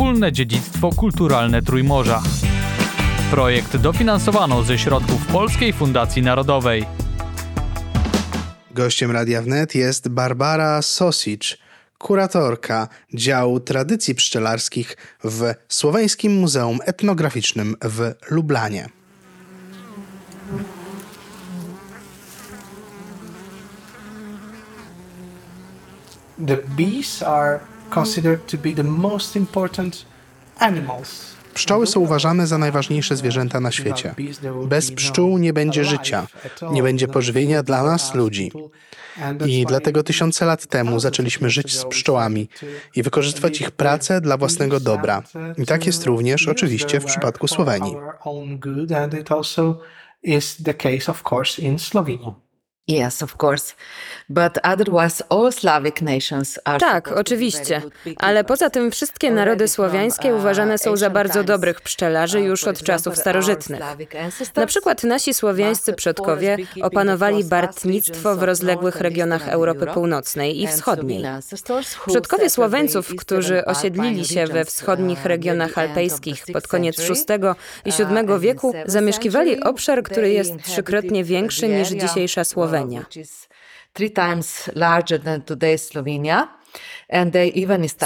wspólne dziedzictwo kulturalne Trójmorza. Projekt dofinansowano ze środków Polskiej Fundacji Narodowej. Gościem Radia Wnet jest Barbara Sosic, kuratorka działu tradycji pszczelarskich w Słoweńskim Muzeum Etnograficznym w Lublanie. the bees are considered to be the most important animals. Pszczoły są uważane za najważniejsze zwierzęta na świecie. Bez pszczół nie będzie życia, nie będzie pożywienia dla nas, ludzi. I dlatego tysiące lat temu zaczęliśmy żyć z pszczołami i wykorzystywać ich pracę dla własnego dobra. I tak jest również oczywiście w przypadku Słowenii. Yes, of course. But otherwise all Slavic nations are Tak, oczywiście. Ale poza tym wszystkie narody słowiańskie uważane są za bardzo dobrych pszczelarzy Uh, już od czasów starożytnych. Na przykład nasi słowiańscy przodkowie opanowali bartnictwo w rozległych regionach Europy Północnej i Wschodniej. Przodkowie Słoweńców, którzy osiedlili się we wschodnich regionach alpejskich pod koniec VI i VII wieku, zamieszkiwali obszar, który jest trzykrotnie większy niż dzisiejsza Słowenia. Slovenia.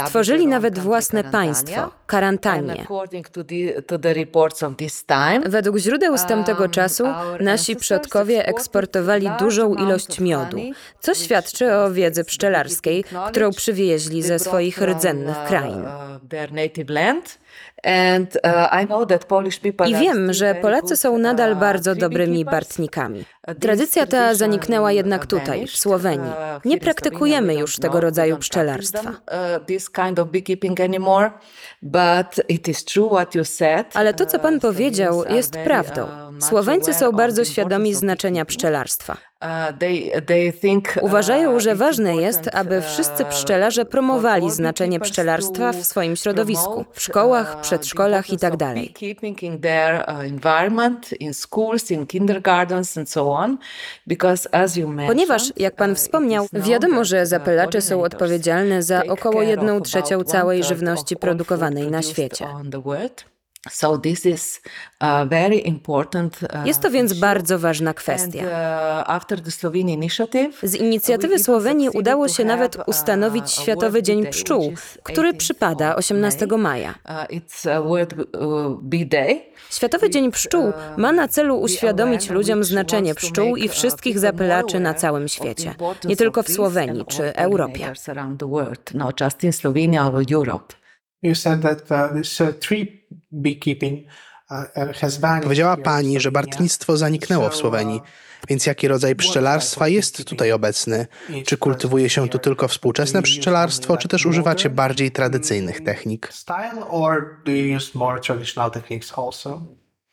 Stworzyli nawet własne państwo, time, Według źródeł z tamtego czasu nasi przodkowie eksportowali dużą ilość miodu, co świadczy o wiedzy pszczelarskiej, którą przywieźli ze swoich rdzennych krain. I wiem, że Polacy są nadal bardzo dobrymi bartnikami. Tradycja ta zaniknęła jednak tutaj, w Słowenii. Nie praktykujemy już tego rodzaju pszczelarstwa. Ale to, co pan powiedział, jest prawdą. Słoweńcy są bardzo świadomi znaczenia pszczelarstwa. Uważają, że ważne jest, aby wszyscy pszczelarze promowali znaczenie pszczelarstwa w swoim środowisku, w szkołach, przedszkolach itd. Ponieważ, jak pan wspomniał, wiadomo, że zapylacze są odpowiedzialne za około jedną trzecią całej żywności produkowanej na świecie. So this is a very important, uh, Jest to więc issue. bardzo ważna And, kwestia. uh, after the Slovene initiative, Z inicjatywy Słowenii udało się nawet ustanowić Światowy Dzień Pszczół, który przypada 18 maja. uh, it's a World uh, Bee Day. Światowy Dzień Pszczół ma na celu uświadomić ludziom znaczenie pszczół i wszystkich zapylaczy na całym świecie, nie tylko w Słowenii czy Europie. Not just in Slovenia or Europe. You said that uh, this uh, tree beekeeping uh, uh, has vanished. Powiedziała pani, że bartnictwo zaniknęło w Słowenii. Więc jaki rodzaj pszczelarstwa jest tutaj obecny? Czy kultywuje się tu tylko współczesne pszczelarstwo, czy też używacie bardziej tradycyjnych technik?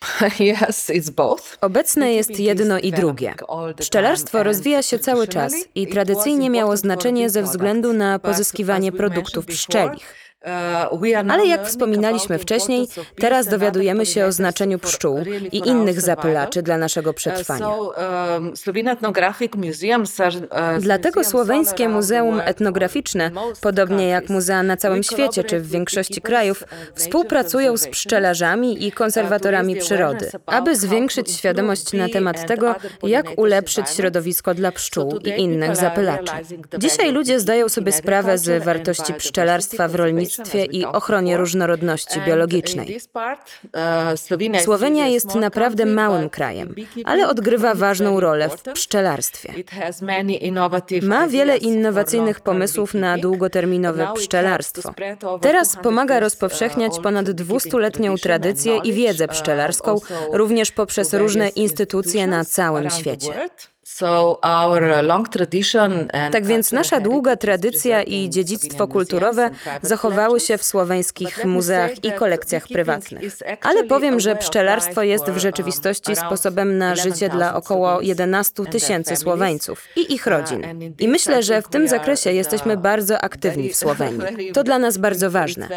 It's both. Obecne jest jedno i drugie. Pszczelarstwo rozwija się cały czas i tradycyjnie miało znaczenie ze względu na pozyskiwanie produktów pszczelich. Ale jak wspominaliśmy wcześniej, teraz dowiadujemy się o znaczeniu pszczół i innych zapylaczy dla naszego przetrwania. Dlatego Słoweńskie Muzeum Etnograficzne, podobnie jak muzea na całym świecie czy w większości krajów, współpracują z pszczelarzami i konserwatorami przyrody, aby zwiększyć świadomość na temat tego, jak ulepszyć środowisko dla pszczół i innych zapylaczy. Dzisiaj ludzie zdają sobie sprawę z wartości pszczelarstwa w rolnictwie i ochronie różnorodności biologicznej. Słowenia jest naprawdę małym krajem, ale odgrywa ważną rolę w pszczelarstwie. Ma wiele innowacyjnych pomysłów na długoterminowe pszczelarstwo. Teraz pomaga rozpowszechniać ponad 200-letnią tradycję i wiedzę pszczelarską, również poprzez różne instytucje na całym świecie. Tak więc nasza długa tradycja i dziedzictwo kulturowe zachowały się w słoweńskich muzeach i kolekcjach prywatnych. Ale powiem, że pszczelarstwo jest w rzeczywistości sposobem na życie dla około 11 tysięcy Słoweńców i ich rodzin. I myślę, że w tym zakresie jesteśmy bardzo aktywni w Słowenii. To dla nas bardzo ważne.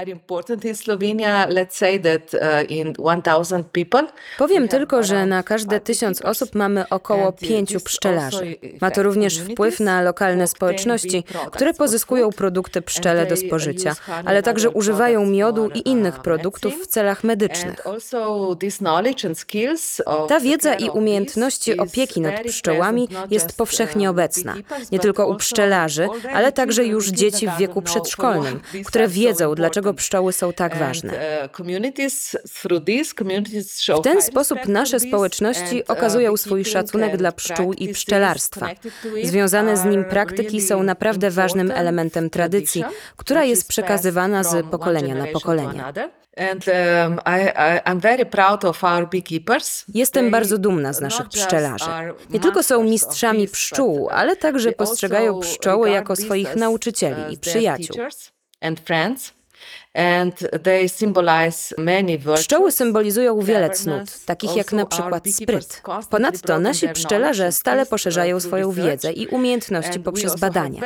Powiem tylko, że na każde tysiąc osób mamy około pięciu pszczelarzy. Pszczelarzy. Ma to również wpływ na lokalne społeczności, które pozyskują produkty pszczele do spożycia, ale także używają miodu i innych produktów w celach medycznych. Ta wiedza i umiejętności opieki nad pszczołami jest powszechnie obecna, nie tylko u pszczelarzy, ale także już dzieci w wieku przedszkolnym, które wiedzą, dlaczego pszczoły są tak ważne. W ten sposób nasze społeczności okazują swój szacunek dla pszczół i pszczelarstwa. Związane z nim praktyki są naprawdę ważnym elementem tradycji, która jest przekazywana z pokolenia na pokolenie. Jestem bardzo dumna z naszych pszczelarzy. Nie tylko są mistrzami pszczół, ale także postrzegają pszczoły jako swoich nauczycieli i przyjaciół. Pszczoły symbolizują wiele cnót, takich jak na przykład spryt. Ponadto nasi pszczelarze stale poszerzają swoją wiedzę i umiejętności poprzez badania.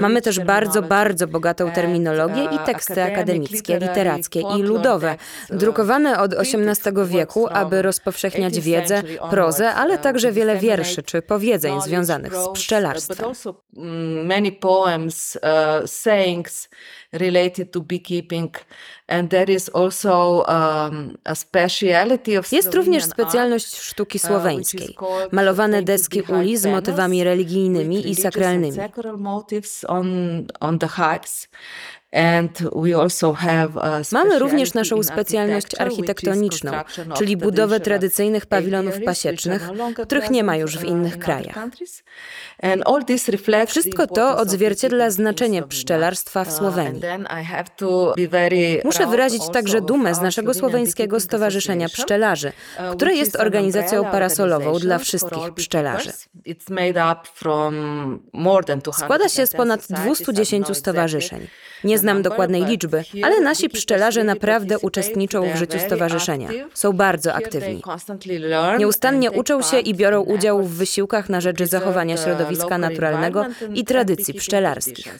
Mamy też bardzo, bardzo bogatą terminologię i teksty akademickie, literackie i ludowe, drukowane od XVIII wieku, aby rozpowszechniać wiedzę, prozę, ale także wiele wierszy czy powiedzeń związanych z pszczelarstwem. Related to beekeeping, and there is also um, a speciality of Jest również specjalność sztuki uh, słoweńskiej. Malowane deski uli z motywami religijnymi i sakralnymi. on, on the. Mamy również naszą specjalność architektoniczną, czyli budowę tradycyjnych pawilonów pasiecznych, no których nie ma już w uh, innych krajach. Wszystko to odzwierciedla znaczenie pszczelarstwa w Uh, Słowenii. very Muszę wyrazić także dumę z naszego słoweńskiego Stowarzyszenia Pszczelarzy, uh, które jest organizacją parasolową dla wszystkich pszczelarzy. beekeepers. It's made up from more than 200 Składa się z ponad societies. I don't 210 know stowarzyszeń. Nie znam dokładnej liczby, ale nasi pszczelarze naprawdę uczestniczą w życiu stowarzyszenia. Są bardzo aktywni. Nieustannie uczą się i biorą udział w wysiłkach na rzecz zachowania środowiska naturalnego i tradycji pszczelarskich.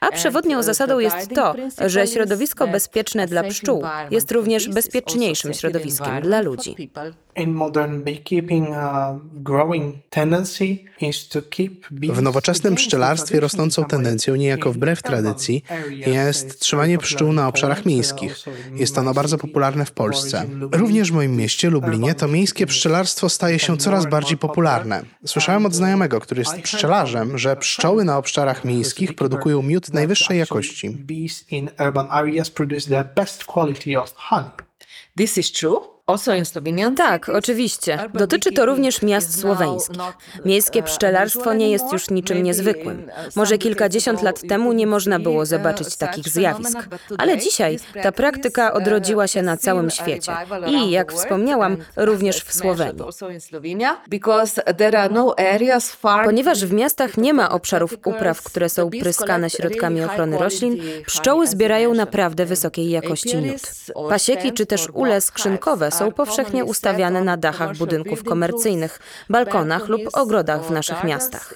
A przewodnią zasadą jest to, że is środowisko bezpieczne dla pszczół jest również bezpieczniejszym środowiskiem dla ludzi. People. In modern beekeeping, uh, growing tendency is to keep bees W nowoczesnym pszczelarstwie rosnącą tendencją, niejako wbrew urban tradycji, areas, jest trzymanie pszczół na obszarach miejskich. Jest ono bardzo popularne w Polsce. Również w moim mieście, Lublinie, to Urban miejskie pszczelarstwo staje się coraz bardziej popularne. Słyszałem od znajomego, który jest pszczelarzem, że pszczoły na obszarach miejskich produkują miód najwyższej jakości. Bees in urban areas produce the best quality of honey. This is true. Tak, oczywiście. Dotyczy to również miast słoweńskich. Miejskie pszczelarstwo nie jest już niczym niezwykłym. Może kilkadziesiąt lat temu nie można było zobaczyć takich zjawisk. Ale dzisiaj ta praktyka uh, odrodziła się na całym świecie. I, jak wspomniałam, również w Słowenii. no Ponieważ w miastach nie ma obszarów upraw, które są pryskane środkami ochrony roślin, pszczoły zbierają naprawdę wysokiej jakości miód. Pasieki czy też ule skrzynkowe są powszechnie ustawiane na dachach budynków komercyjnych, balkonach lub ogrodach w naszych miastach.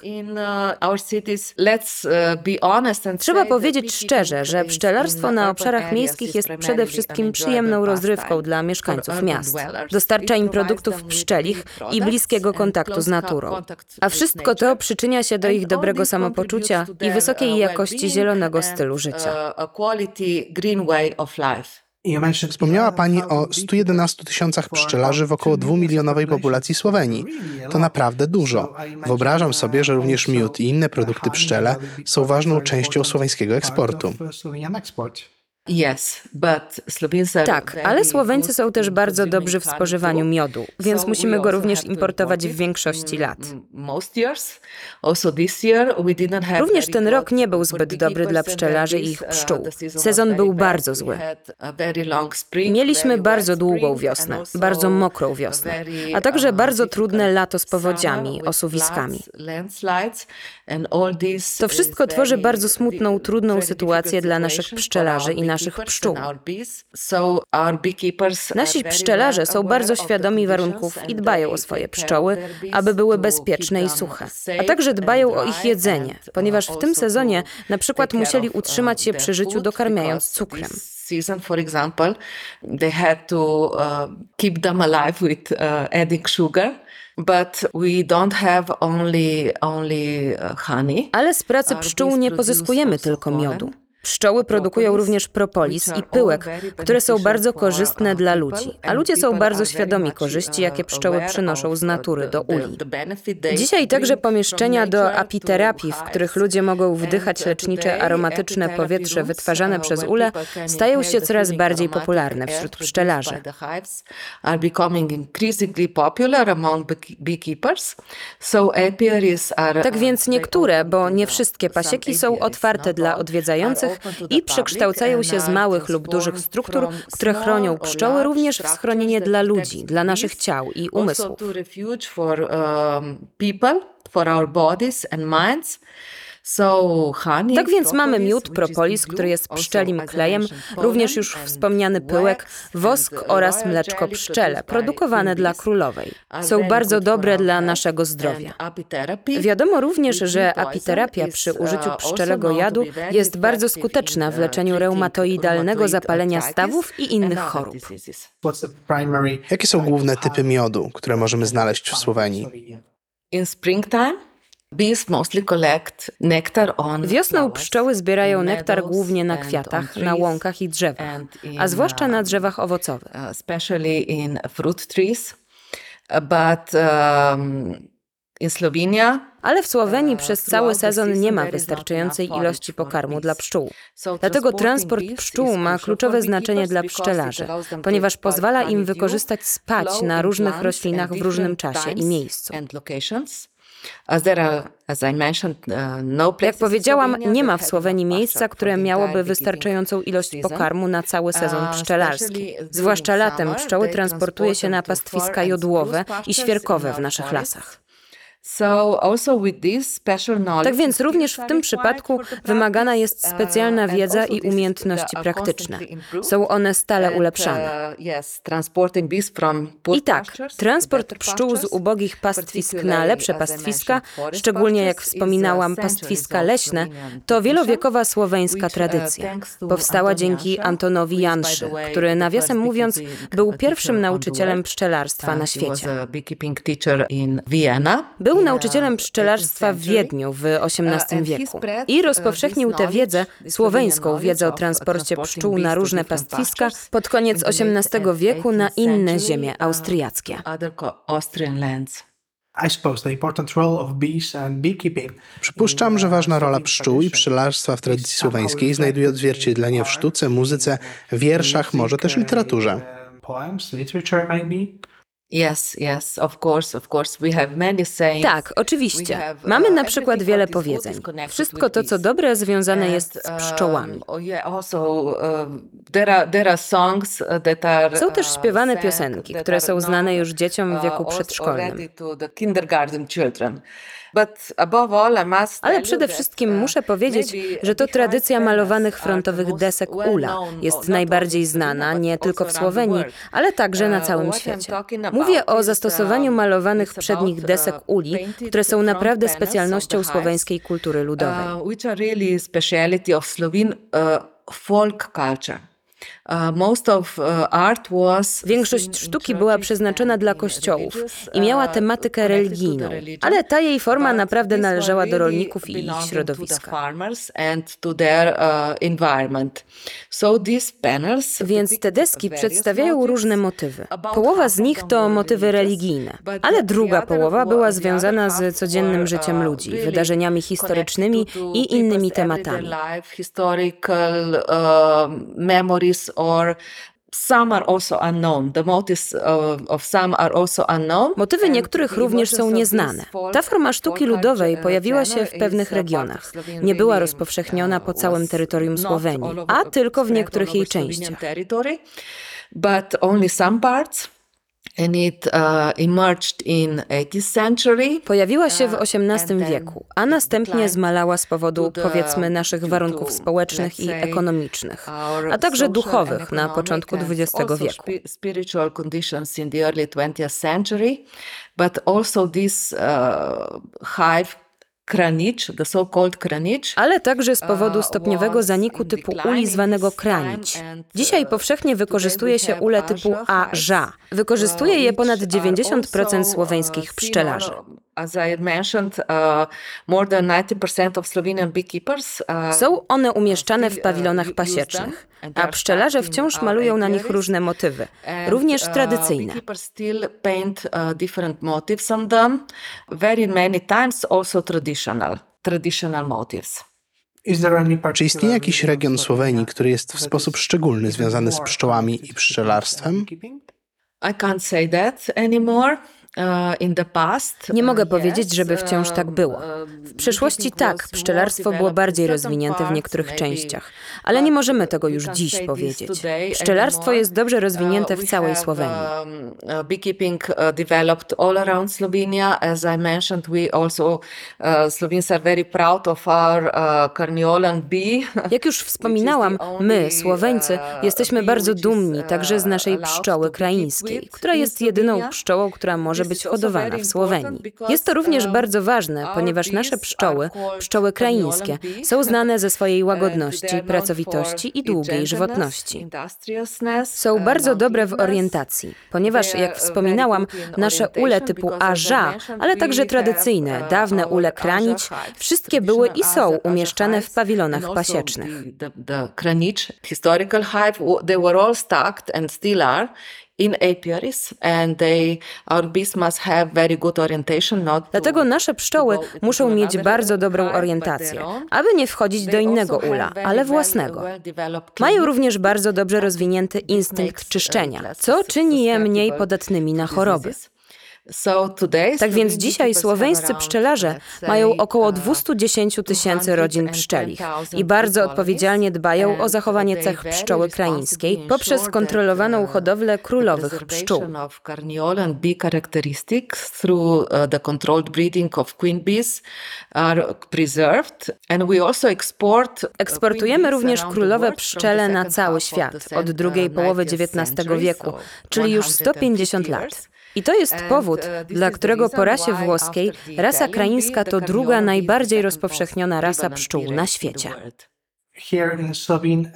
Trzeba powiedzieć szczerze, że pszczelarstwo na obszarach miejskich jest przede wszystkim przyjemną rozrywką dla mieszkańców miast. Dostarcza im produktów pszczelich i bliskiego kontaktu z naturą. A wszystko to przyczynia się do ich dobrego samopoczucia i wysokiej jakości zielonego stylu życia. Wspomniała Pani o 111 tysiącach pszczelarzy w około 2-milionowej populacji Słowenii. To naprawdę dużo. Wyobrażam sobie, że również miód i inne produkty pszczele są ważną częścią słoweńskiego eksportu. Tak, ale Słoweńcy są też bardzo dobrzy w spożywaniu miodu, więc musimy go również importować w większości lat. Również ten rok nie był zbyt dobry dla pszczelarzy i ich pszczół. Sezon był bardzo zły. Mieliśmy bardzo długą wiosnę, bardzo mokrą wiosnę, a także bardzo trudne lato z powodziami, osuwiskami. To wszystko tworzy bardzo smutną, trudną sytuację dla naszych pszczelarzy i naszych pszczół. Nasi pszczelarze są bardzo świadomi warunków i dbają o swoje pszczoły, aby były bezpieczne i suche. A także dbają o ich jedzenie, ponieważ w tym sezonie na przykład musieli utrzymać się przy życiu dokarmiając cukrem. season, for example, they had to uh, keep them alive with uh, adding sugar But we don't have only only uh, honey. Ale z pracy pszczół nie pozyskujemy tylko miodu. Pszczoły produkują również propolis i pyłek, które są bardzo korzystne dla ludzi, a ludzie są bardzo świadomi korzyści, jakie pszczoły przynoszą z natury do uli. Dzisiaj także pomieszczenia do apiterapii, w których ludzie mogą wdychać lecznicze, aromatyczne powietrze wytwarzane przez ule, stają się coraz bardziej popularne wśród pszczelarzy. Are becoming increasingly popular among bee- beekeepers. So apiaries are Tak więc niektóre, bo nie wszystkie pasieki są otwarte dla odwiedzających i przekształcają się z małych lub dużych struktur, które chronią pszczoły również w schronienie dla ludzi, dla naszych ciał i umysłów. Tak więc mamy miód, propolis, który jest pszczelim klejem, również już wspomniany pyłek, wosk oraz mleczko pszczele, produkowane dla królowej. Są bardzo dobre dla naszego zdrowia. Wiadomo również, że apiterapia przy uh, użyciu pszczelego jadu jest bardzo skuteczna w leczeniu reumatoidalnego zapalenia stawów i innych chorób. Jakie są główne typy miodu, które możemy znaleźć w Słowenii? In springtime, Wiosną pszczoły zbierają nektar głównie na kwiatach, na łąkach i drzewach, a zwłaszcza na uh, drzewach owocowych. uh. Uh, um, Ale w Słowenii uh, przez cały sezon nie ma wystarczającej ilości pokarmu dla pszczół. Dlatego transport pszczół ma kluczowe znaczenie dla pszczelarzy, ponieważ pozwala im wykorzystać spać na różnych roślinach w różnym czasie i miejscu. Uh, no Jak powiedziałam, nie ma w Słowenii miejsca, które miałoby wystarczającą ilość pokarmu na cały sezon pszczelarski. Zwłaszcza latem pszczoły transportuje się na pastwiska jodłowe i świerkowe w naszych lasach. Tak więc również w tym przypadku wymagana jest uh, specjalna wiedza i umiejętności are praktyczne. Są one stale ulepszane. uh, I tak, transport pszczół z ubogich pastwisk na lepsze pastwiska, szczególnie jak uh, wspominałam, pastwiska leśne, to wielowiekowa słoweńska uh, tradycja. Powstała dzięki Antonowi Janszy, który nawiasem mówiąc był pierwszym nauczycielem pszczelarstwa Uh, na świecie. a Był nauczycielem uh, pszczelarstwa w 18th Wiedniu w XVIII wieku i uh, rozpowszechnił tę wiedzę, słoweńską wiedzę o transporcie pszczół na różne pastwiska pod koniec XVIII wieku na 18th inne ziemie uh, austriackie. Przypuszczam, że ważna rola pszczół i pszczelarstwa w tradycji słoweńskiej znajduje odzwierciedlenie w sztuce, muzyce, wierszach, może też literaturze. Yes, yes, of course, of course. We have many sayings. Tak, oczywiście. uh, Mamy na przykład wiele powiedzeń. Wszystko to, co dobre, związane jest z pszczołami. Są też uh, śpiewane piosenki, które są znane już dzieciom w uh, wieku przedszkolnym. Ale przede wszystkim muszę powiedzieć, że to tradycja malowanych frontowych desek ula jest najbardziej znana nie tylko w Słowenii, ale także na całym świecie. Mówię o zastosowaniu malowanych przednich desek uli, które są naprawdę specjalnością słoweńskiej kultury ludowej. Folk culture. Most of uh, art was Większość sztuki była przeznaczona dla kościołów i miała uh, tematykę religijną, ale ta jej forma naprawdę należała do rolników i ich środowiska. panels Więc te deski przedstawiają różne motywy. Połowa z nich to motywy religijne, ale druga połowa wa- była związana z codziennym życiem ludzi, wydarzeniami historycznymi to i innymi tematami. memories or some are also unknown. The motives of, some are also unknown. Motywy niektórych również są nieznane. Ta forma sztuki ludowej pojawiła się w pewnych regionach. Nie była rozpowszechniona po całym terytorium Słowenii, a tylko w niektórych jej częściach. but only some parts. And it uh, emerged in 18th century. Pojawiła się w Uh, XVIII then wieku, a następnie zmalała z powodu, powiedzmy, naszych warunków społecznych i ekonomicznych, a także duchowych na początku XX wieku. spi- spiritual conditions in the early 20th century, but also this uh, hive Kranicz, the so-called Kranicz. ale także z powodu stopniowego zaniku typu uli zwanego kranić. Dzisiaj powszechnie wykorzystuje się ule typu a-ża. Wykorzystuje je ponad 90% słoweńskich pszczelarzy. As I mentioned, uh, more than 90% of Slovenian beekeepers uh, Są one umieszczane w pawilonach pasiecznych, a pszczelarze wciąż malują na nich różne motywy, również tradycyjne. Beekeepers still paint uh, different motifs on them. Very many times also traditional, traditional motifs. Is there any Czy istnieje jakiś region Słowenii, który jest w sposób szczególny związany z pszczołami i pszczelarstwem? I can't say that anymore. Past, Nie mogę uh, powiedzieć, żeby wciąż tak było. um, W przeszłości tak, pszczelarstwo było bardziej rozwinięte w niektórych częściach, ale nie możemy tego już dziś powiedzieć. Pszczelarstwo jest dobrze rozwinięte w całej Słowenii. um, uh, beekeeping developed all around Slovenia. As I mentioned, we also, Slovenes are very proud of our Carniolan bee. Jak już wspominałam, my, Słoweńcy, jesteśmy bardzo dumni także z naszej pszczoły kraińskiej, która jest jedyną pszczołą, która może być hodowana w Słowenii. Jest to również bardzo ważne, ponieważ nasze pszczoły, pszczoły kraińskie, są znane ze swojej łagodności, pracowitości i długiej żywotności. Są bardzo dobre w orientacji, ponieważ, jak wspominałam, nasze ule typu aża, ale także tradycyjne, dawne ule kranić, wszystkie były i są umieszczane w pawilonach pasiecznych. Historical hive, they were all stacked and still are in apiaries and they, our bees must have very good orientation, not to Dlatego nasze pszczoły muszą mieć bardzo dobrą orientację, aby nie wchodzić do innego ula, ale własnego. Mają również bardzo dobrze rozwinięty instynkt czyszczenia, co czyni je mniej podatnymi na choroby. Tak więc dzisiaj słoweńscy pszczelarze mają około uh, 210 tysięcy rodzin pszczelich i bardzo odpowiedzialnie dbają o zachowanie cech pszczoły kraińskiej poprzez kontrolowaną hodowlę królowych pszczół. uh, uh, Eksportujemy również królowe pszczele na cały świat od drugiej uh, połowy 19th XIX wieku, czyli już 150 150 lat. I to jest powód, uh, dla którego po rasie włoskiej rasa kraińska to druga najbardziej rozpowszechniona rasa pszczół na świecie.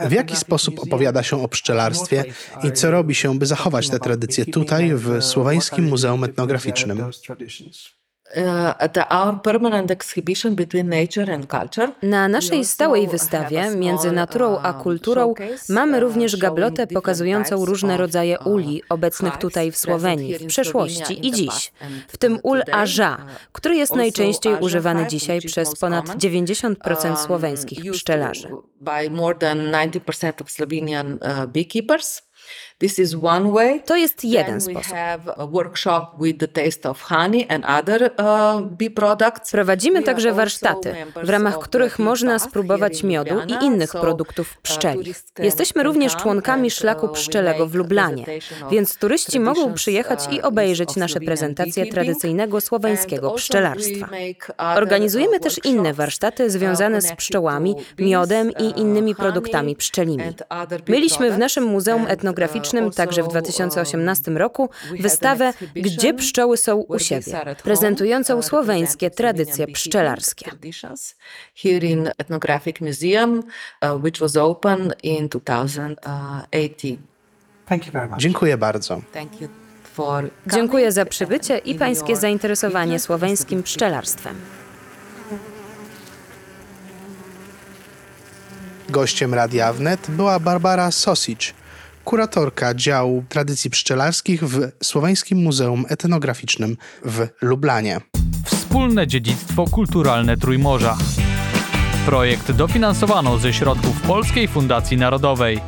W jaki sposób opowiada się o pszczelarstwie i co robi się, by zachować te tradycje tutaj, w Słoweńskim Muzeum Etnograficznym? Uh, our permanent exhibition between nature and culture. Na naszej stałej wystawie a między naturą a um, kulturą showcase, mamy uh, również gablotę pokazującą różne rodzaje uh, uli obecnych tutaj w Słowenii w przeszłości i dziś, w tym ul aża, który jest najczęściej używany dzisiaj przez ponad common, 90% um, słoweńskich pszczelarzy. By more than 90% of Slovenian uh, beekeepers. To jest jeden sposób. uh. Prowadzimy także warsztaty, w ramach których można spróbować miodu i innych produktów uh, pszczelich. can- Jesteśmy również członkami szlaku uh, we pszczelego w Lublanie, więc turyści mogą przyjechać i obejrzeć nasze prezentacje tradycyjnego słoweńskiego pszczelarstwa. Organizujemy też inne warsztaty związane z pszczołami, miodem i innymi produktami pszczelimi. Mieliśmy w naszym Muzeum and, także w also, 2018 um, roku had wystawę Gdzie pszczoły są u siebie, prezentującą słoweńskie tradycje pszczelarskie. Here in Ethnographic Museum, uh, which was open in 2018. Thank you very much. Dziękuję bardzo. Dziękuję za przybycie i pańskie zainteresowanie słoweńskim pszczelarstwem. Gościem Radia Wnet była Barbara Sosic, kuratorka działu tradycji pszczelarskich w Słoweńskim Muzeum Etnograficznym w Lublanie. Wspólne dziedzictwo kulturalne Trójmorza. Projekt dofinansowano ze środków Polskiej Fundacji Narodowej.